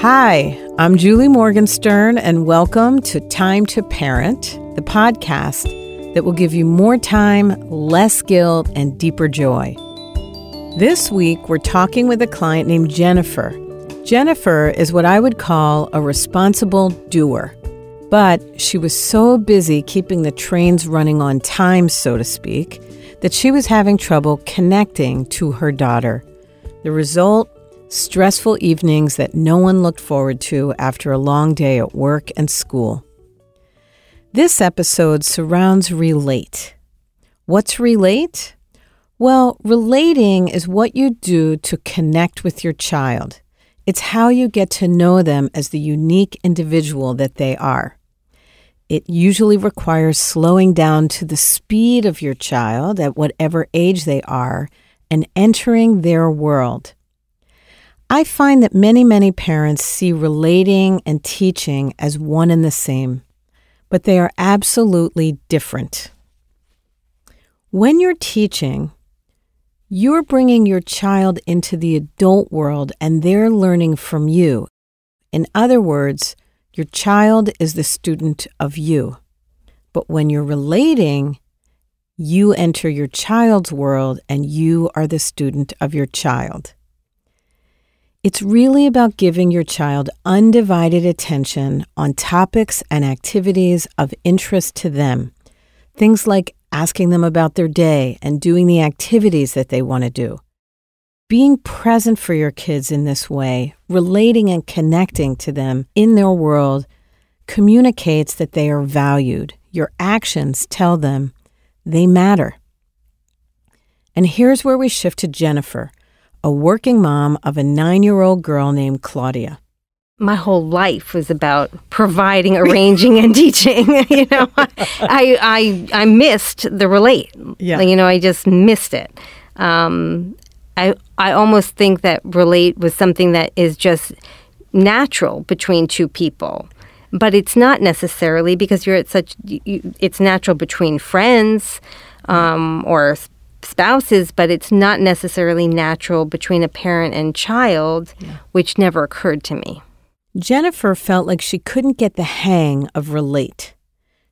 Hi, I'm Julie Morgenstern, and welcome to Time to Parent, the podcast that will give you more time, less guilt, and deeper joy. This week, we're talking with a client named Jennifer. Jennifer is what I would call a responsible doer, but she was so busy keeping the trains running on time, so to speak, that she was having trouble connecting to her daughter. The result stressful evenings that no one looked forward to after a long day at work and school. This episode surrounds relate. What's relate? Well, relating is what you do to connect with your child. It's how you get to know them as the unique individual that they are. It usually requires slowing down to the speed of your child at whatever age they are and entering their world. I find that many, many parents see relating and teaching as one and the same, but they are absolutely different. When you're teaching, you're bringing your child into the adult world and they're learning from you. In other words, your child is the student of you. But when you're relating, you enter your child's world and you are the student of your child. It's really about giving your child undivided attention on topics and activities of interest to them. Things like asking them about their day and doing the activities that they want to do. Being present for your kids in this way, relating and connecting to them in their world, communicates that they are valued. Your actions tell them they matter. And here's where we shift to Jennifer a working mom of a nine year old girl named Claudia. My whole life was about providing, arranging, and teaching. you know, I, I I missed the relate. Yeah. You know, I just missed it. Um, I I almost think that relate was something that is just natural between two people, but it's not necessarily because you're at such. You, it's natural between friends um, or spouses, but it's not necessarily natural between a parent and child, yeah. which never occurred to me. Jennifer felt like she couldn't get the hang of relate.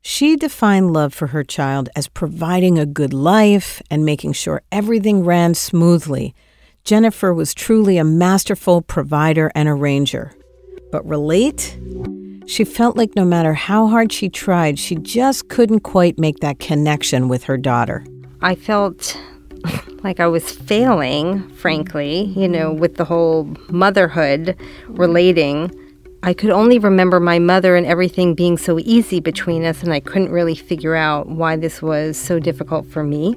She defined love for her child as providing a good life and making sure everything ran smoothly. Jennifer was truly a masterful provider and arranger. But relate? She felt like no matter how hard she tried, she just couldn't quite make that connection with her daughter. I felt like I was failing, frankly, you know, with the whole motherhood relating. I could only remember my mother and everything being so easy between us, and I couldn't really figure out why this was so difficult for me.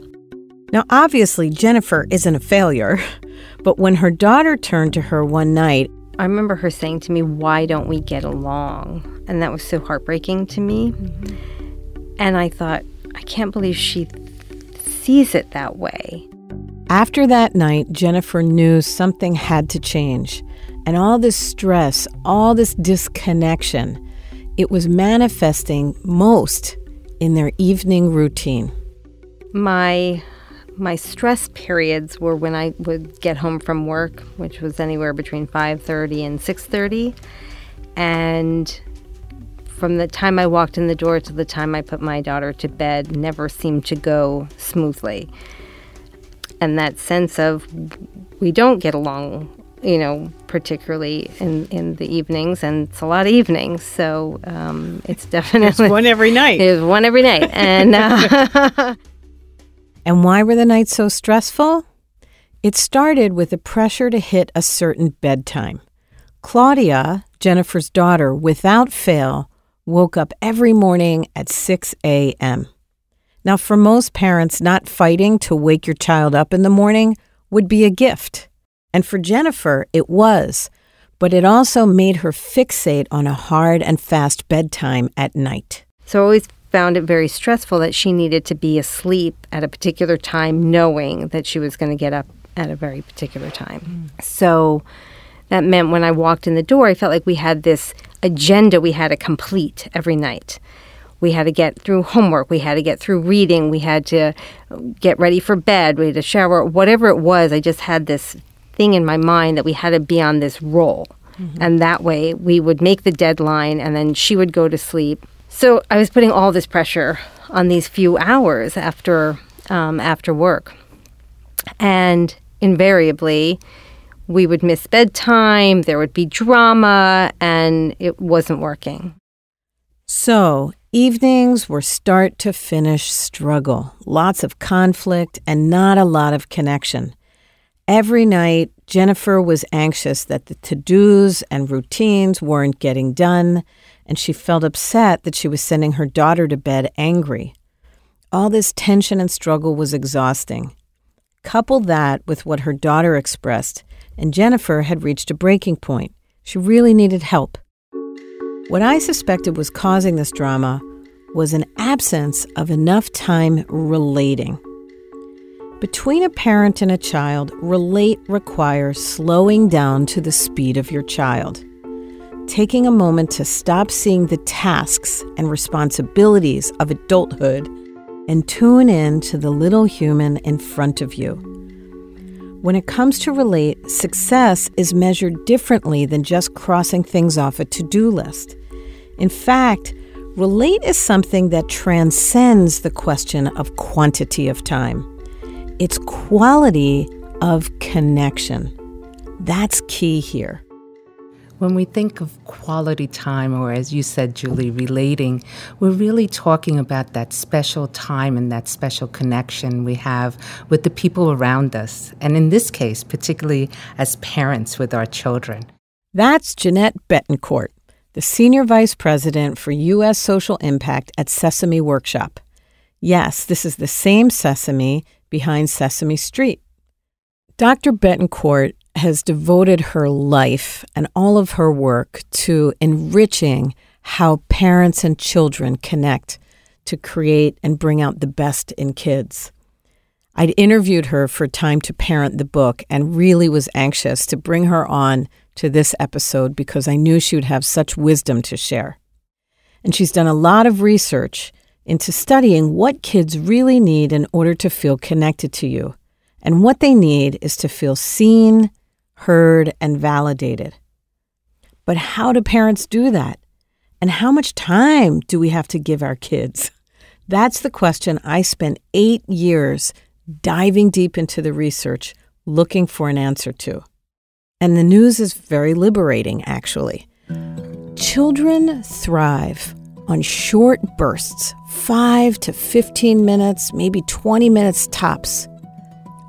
Now, obviously, Jennifer isn't a failure, but when her daughter turned to her one night, I remember her saying to me, Why don't we get along? And that was so heartbreaking to me. Mm-hmm. And I thought, I can't believe she sees it that way. After that night, Jennifer knew something had to change. And all this stress, all this disconnection, it was manifesting most in their evening routine. My my stress periods were when I would get home from work, which was anywhere between 5:30 and 6:30, and from the time I walked in the door to the time I put my daughter to bed never seemed to go smoothly. And that sense of we don't get along, you know, particularly in, in the evenings, and it's a lot of evenings, so um, it's definitely it's one every night. It's one every night, and uh, and why were the nights so stressful? It started with the pressure to hit a certain bedtime. Claudia, Jennifer's daughter, without fail, woke up every morning at 6 a.m. Now, for most parents, not fighting to wake your child up in the morning would be a gift. And for Jennifer, it was, but it also made her fixate on a hard and fast bedtime at night. So I always found it very stressful that she needed to be asleep at a particular time, knowing that she was going to get up at a very particular time. Mm. So that meant when I walked in the door, I felt like we had this agenda we had to complete every night. We had to get through homework, we had to get through reading, we had to get ready for bed, we had to shower, whatever it was. I just had this thing in my mind that we had to be on this roll. Mm-hmm. And that way we would make the deadline and then she would go to sleep. So I was putting all this pressure on these few hours after um, after work. And invariably, we would miss bedtime, there would be drama, and it wasn't working. So, evenings were start to finish struggle, lots of conflict, and not a lot of connection. Every night, Jennifer was anxious that the to dos and routines weren't getting done, and she felt upset that she was sending her daughter to bed angry. All this tension and struggle was exhausting. Couple that with what her daughter expressed, and Jennifer had reached a breaking point. She really needed help. What I suspected was causing this drama was an absence of enough time relating. Between a parent and a child, relate requires slowing down to the speed of your child. Taking a moment to stop seeing the tasks and responsibilities of adulthood and tune in to the little human in front of you. When it comes to relate, success is measured differently than just crossing things off a to do list. In fact, relate is something that transcends the question of quantity of time. It's quality of connection. That's key here. When we think of quality time, or as you said, Julie, relating, we're really talking about that special time and that special connection we have with the people around us. And in this case, particularly as parents with our children. That's Jeanette Betancourt, the Senior Vice President for U.S. Social Impact at Sesame Workshop. Yes, this is the same Sesame behind Sesame Street. Dr. Betancourt has devoted her life and all of her work to enriching how parents and children connect to create and bring out the best in kids. I'd interviewed her for Time to Parent the book and really was anxious to bring her on to this episode because I knew she would have such wisdom to share. And she's done a lot of research into studying what kids really need in order to feel connected to you. And what they need is to feel seen, heard, and validated. But how do parents do that? And how much time do we have to give our kids? That's the question I spent eight years diving deep into the research looking for an answer to. And the news is very liberating, actually. Children thrive on short bursts, 5 to 15 minutes, maybe 20 minutes tops,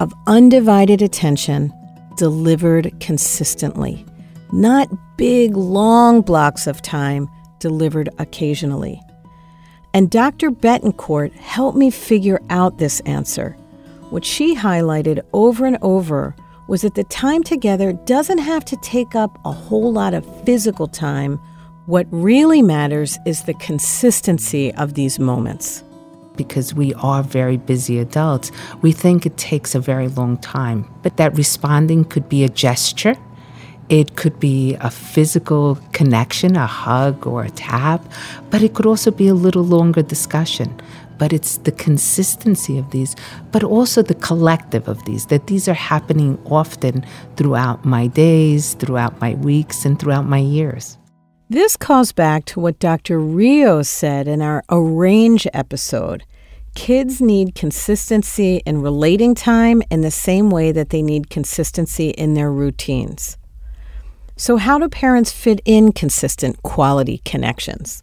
of undivided attention delivered consistently, not big, long blocks of time delivered occasionally. And Dr. Betancourt helped me figure out this answer. What she highlighted over and over was that the time together doesn't have to take up a whole lot of physical time. What really matters is the consistency of these moments because we are very busy adults, we think it takes a very long time. But that responding could be a gesture, it could be a physical connection, a hug or a tap, but it could also be a little longer discussion. But it's the consistency of these, but also the collective of these, that these are happening often throughout my days, throughout my weeks, and throughout my years. This calls back to what Dr. Rios said in our Arrange episode. Kids need consistency in relating time in the same way that they need consistency in their routines. So, how do parents fit in consistent quality connections?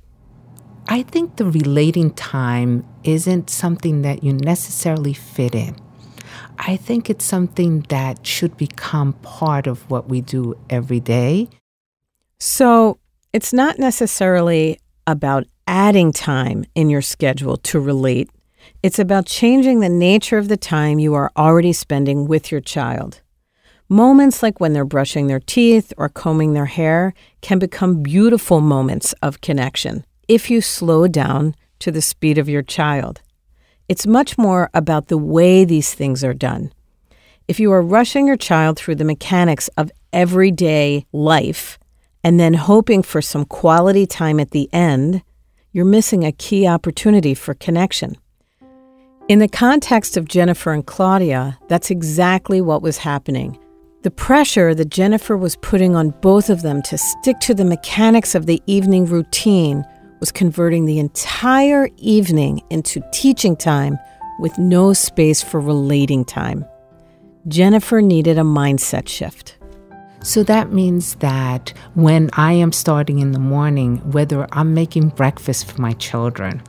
I think the relating time isn't something that you necessarily fit in. I think it's something that should become part of what we do every day. So, it's not necessarily about adding time in your schedule to relate. It's about changing the nature of the time you are already spending with your child. Moments like when they're brushing their teeth or combing their hair can become beautiful moments of connection if you slow down to the speed of your child. It's much more about the way these things are done. If you are rushing your child through the mechanics of everyday life, and then hoping for some quality time at the end, you're missing a key opportunity for connection. In the context of Jennifer and Claudia, that's exactly what was happening. The pressure that Jennifer was putting on both of them to stick to the mechanics of the evening routine was converting the entire evening into teaching time with no space for relating time. Jennifer needed a mindset shift. So that means that when I am starting in the morning, whether I'm making breakfast for my children,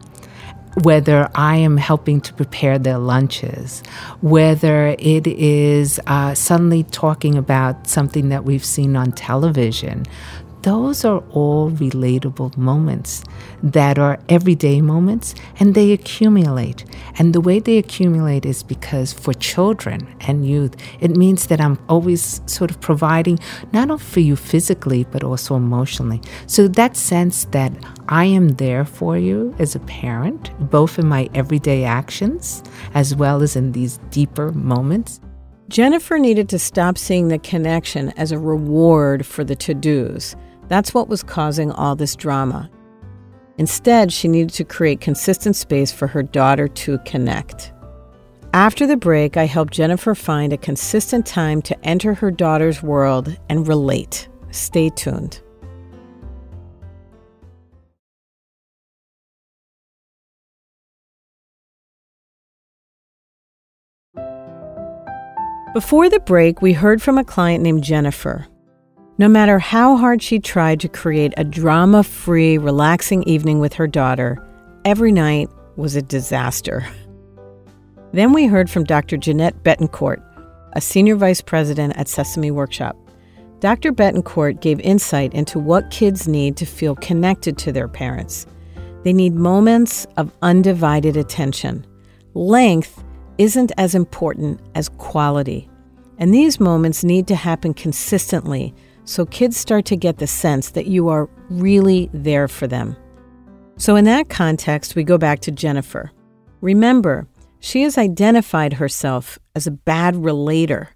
whether I am helping to prepare their lunches, whether it is uh, suddenly talking about something that we've seen on television, those are all relatable moments that are everyday moments and they accumulate. And the way they accumulate is because for children and youth, it means that I'm always sort of providing not only for you physically, but also emotionally. So that sense that I am there for you as a parent, both in my everyday actions as well as in these deeper moments. Jennifer needed to stop seeing the connection as a reward for the to dos that's what was causing all this drama. Instead, she needed to create consistent space for her daughter to connect. After the break, I helped Jennifer find a consistent time to enter her daughter's world and relate. Stay tuned. Before the break, we heard from a client named Jennifer. No matter how hard she tried to create a drama free, relaxing evening with her daughter, every night was a disaster. Then we heard from Dr. Jeanette Betancourt, a senior vice president at Sesame Workshop. Dr. Betancourt gave insight into what kids need to feel connected to their parents. They need moments of undivided attention. Length isn't as important as quality, and these moments need to happen consistently so kids start to get the sense that you are really there for them. So, in that context, we go back to Jennifer. Remember, she has identified herself as a bad relator.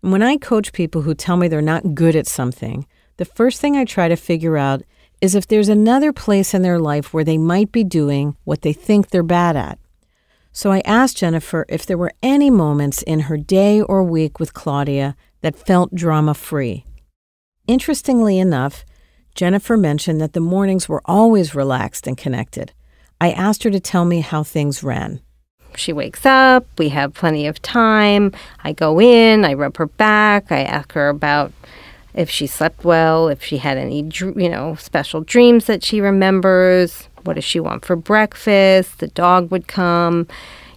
And when I coach people who tell me they're not good at something, the first thing I try to figure out is if there's another place in their life where they might be doing what they think they're bad at. So I asked Jennifer if there were any moments in her day or week with Claudia that felt drama free. Interestingly enough, Jennifer mentioned that the mornings were always relaxed and connected. I asked her to tell me how things ran. She wakes up, we have plenty of time. I go in, I rub her back, I ask her about if she slept well, if she had any, you know, special dreams that she remembers. What does she want for breakfast? The dog would come,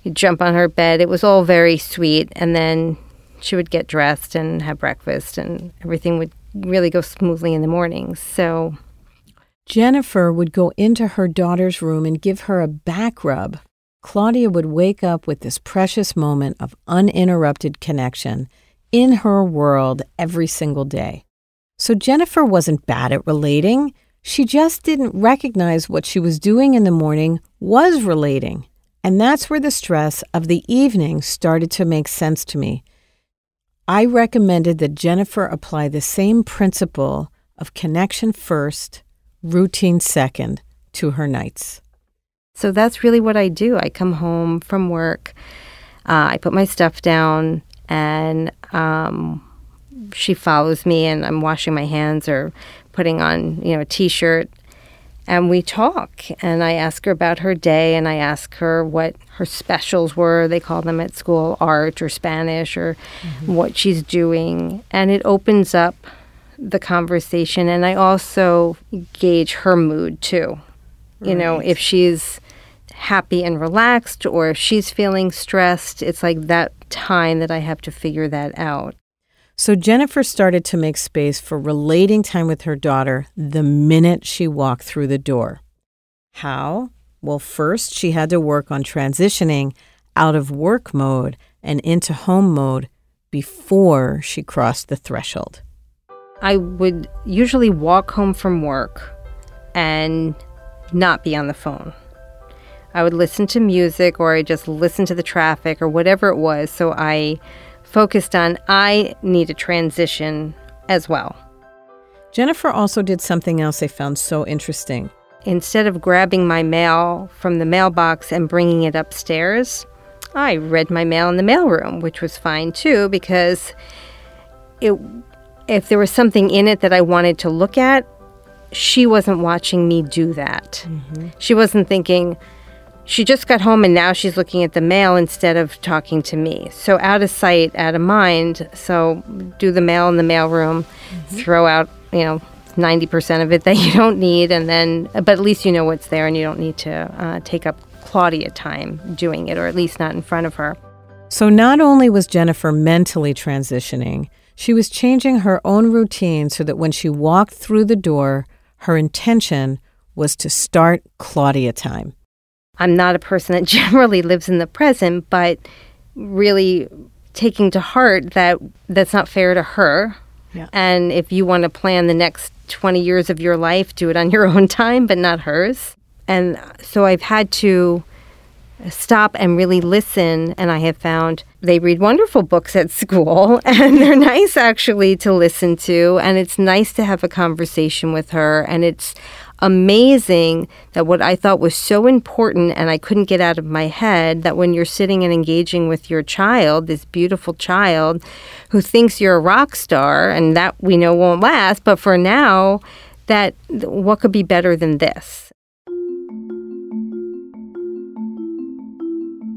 you jump on her bed. It was all very sweet. And then she would get dressed and have breakfast, and everything would really go smoothly in the mornings. So Jennifer would go into her daughter's room and give her a back rub. Claudia would wake up with this precious moment of uninterrupted connection in her world every single day. So Jennifer wasn't bad at relating. She just didn't recognize what she was doing in the morning was relating. And that's where the stress of the evening started to make sense to me. I recommended that Jennifer apply the same principle of connection first, routine second to her nights. So that's really what I do. I come home from work, uh, I put my stuff down, and um, she follows me, and I'm washing my hands or putting on, you know, a t-shirt, and we talk and i ask her about her day and i ask her what her specials were they call them at school art or spanish or mm-hmm. what she's doing and it opens up the conversation and i also gauge her mood too right. you know if she's happy and relaxed or if she's feeling stressed it's like that time that i have to figure that out so Jennifer started to make space for relating time with her daughter the minute she walked through the door. How? Well, first, she had to work on transitioning out of work mode and into home mode before she crossed the threshold. I would usually walk home from work and not be on the phone. I would listen to music or I just listen to the traffic or whatever it was. So I focused on I need a transition as well. Jennifer also did something else I found so interesting. Instead of grabbing my mail from the mailbox and bringing it upstairs, I read my mail in the mailroom, which was fine too because it if there was something in it that I wanted to look at, she wasn't watching me do that. Mm-hmm. She wasn't thinking, she just got home and now she's looking at the mail instead of talking to me. So out of sight, out of mind. So do the mail in the mail room, mm-hmm. throw out, you know, 90% of it that you don't need, and then, but at least you know what's there and you don't need to uh, take up Claudia time doing it, or at least not in front of her. So not only was Jennifer mentally transitioning, she was changing her own routine so that when she walked through the door, her intention was to start Claudia time. I'm not a person that generally lives in the present, but really taking to heart that that's not fair to her. Yeah. And if you want to plan the next 20 years of your life, do it on your own time, but not hers. And so I've had to stop and really listen. And I have found they read wonderful books at school and they're nice actually to listen to. And it's nice to have a conversation with her. And it's amazing that what I thought was so important and I couldn't get out of my head that when you're sitting and engaging with your child, this beautiful child who thinks you're a rock star, and that we know won't last, but for now, that what could be better than this?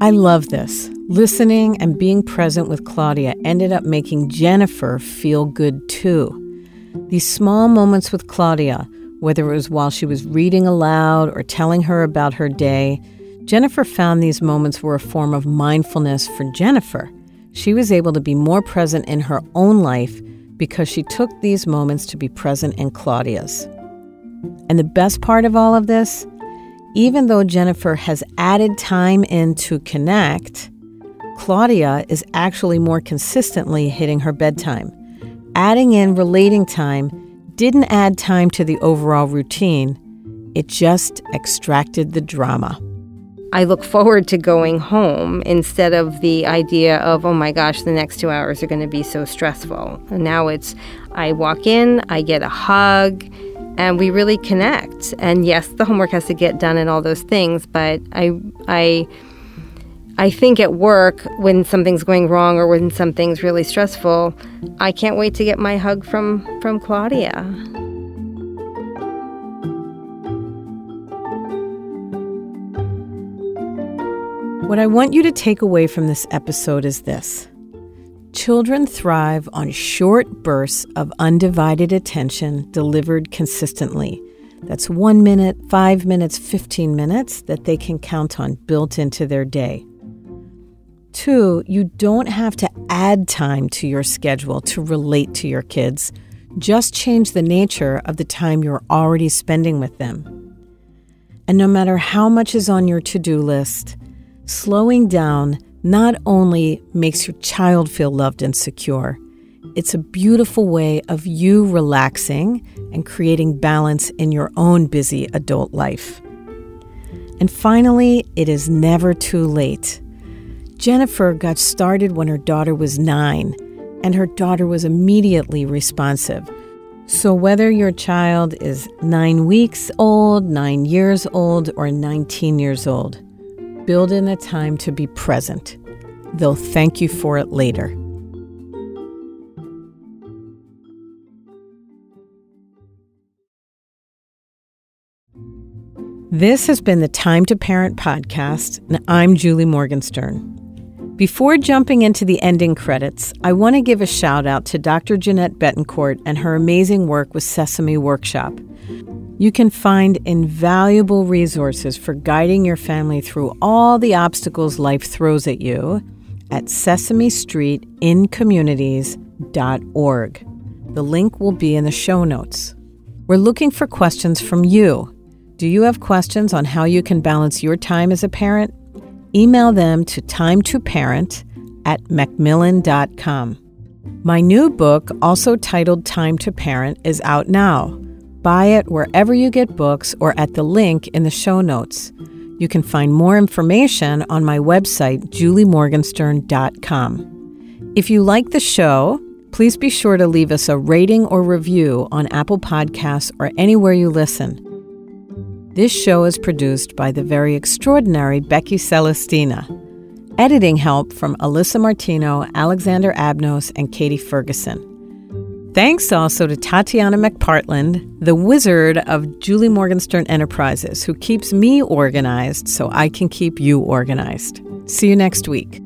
I love this. Listening and being present with Claudia ended up making Jennifer feel good too. These small moments with Claudia, whether it was while she was reading aloud or telling her about her day, Jennifer found these moments were a form of mindfulness for Jennifer. She was able to be more present in her own life because she took these moments to be present in Claudia's. And the best part of all of this even though Jennifer has added time in to connect, Claudia is actually more consistently hitting her bedtime. Adding in relating time didn't add time to the overall routine, it just extracted the drama. I look forward to going home instead of the idea of, oh my gosh, the next two hours are going to be so stressful. And now it's, I walk in, I get a hug, and we really connect. And yes, the homework has to get done and all those things, but I I I think at work when something's going wrong or when something's really stressful, I can't wait to get my hug from from Claudia. What I want you to take away from this episode is this. Children thrive on short bursts of undivided attention delivered consistently. That's one minute, five minutes, 15 minutes that they can count on built into their day. Two, you don't have to add time to your schedule to relate to your kids. Just change the nature of the time you're already spending with them. And no matter how much is on your to do list, slowing down not only makes your child feel loved and secure, it's a beautiful way of you relaxing and creating balance in your own busy adult life. And finally, it is never too late. Jennifer got started when her daughter was nine, and her daughter was immediately responsive. So, whether your child is nine weeks old, nine years old, or 19 years old, build in a time to be present. They'll thank you for it later. This has been the Time to Parent podcast, and I'm Julie Morgenstern. Before jumping into the ending credits, I want to give a shout out to Dr. Jeanette Betancourt and her amazing work with Sesame Workshop. You can find invaluable resources for guiding your family through all the obstacles life throws at you at sesamestreetincommunities.org. The link will be in the show notes. We're looking for questions from you. Do you have questions on how you can balance your time as a parent? Email them to timetoparent at macmillan.com. My new book, also titled Time to Parent, is out now. Buy it wherever you get books or at the link in the show notes. You can find more information on my website, juliemorgenstern.com. If you like the show, please be sure to leave us a rating or review on Apple Podcasts or anywhere you listen. This show is produced by the very extraordinary Becky Celestina. Editing help from Alyssa Martino, Alexander Abnos, and Katie Ferguson. Thanks also to Tatiana McPartland, the wizard of Julie Morgenstern Enterprises, who keeps me organized so I can keep you organized. See you next week.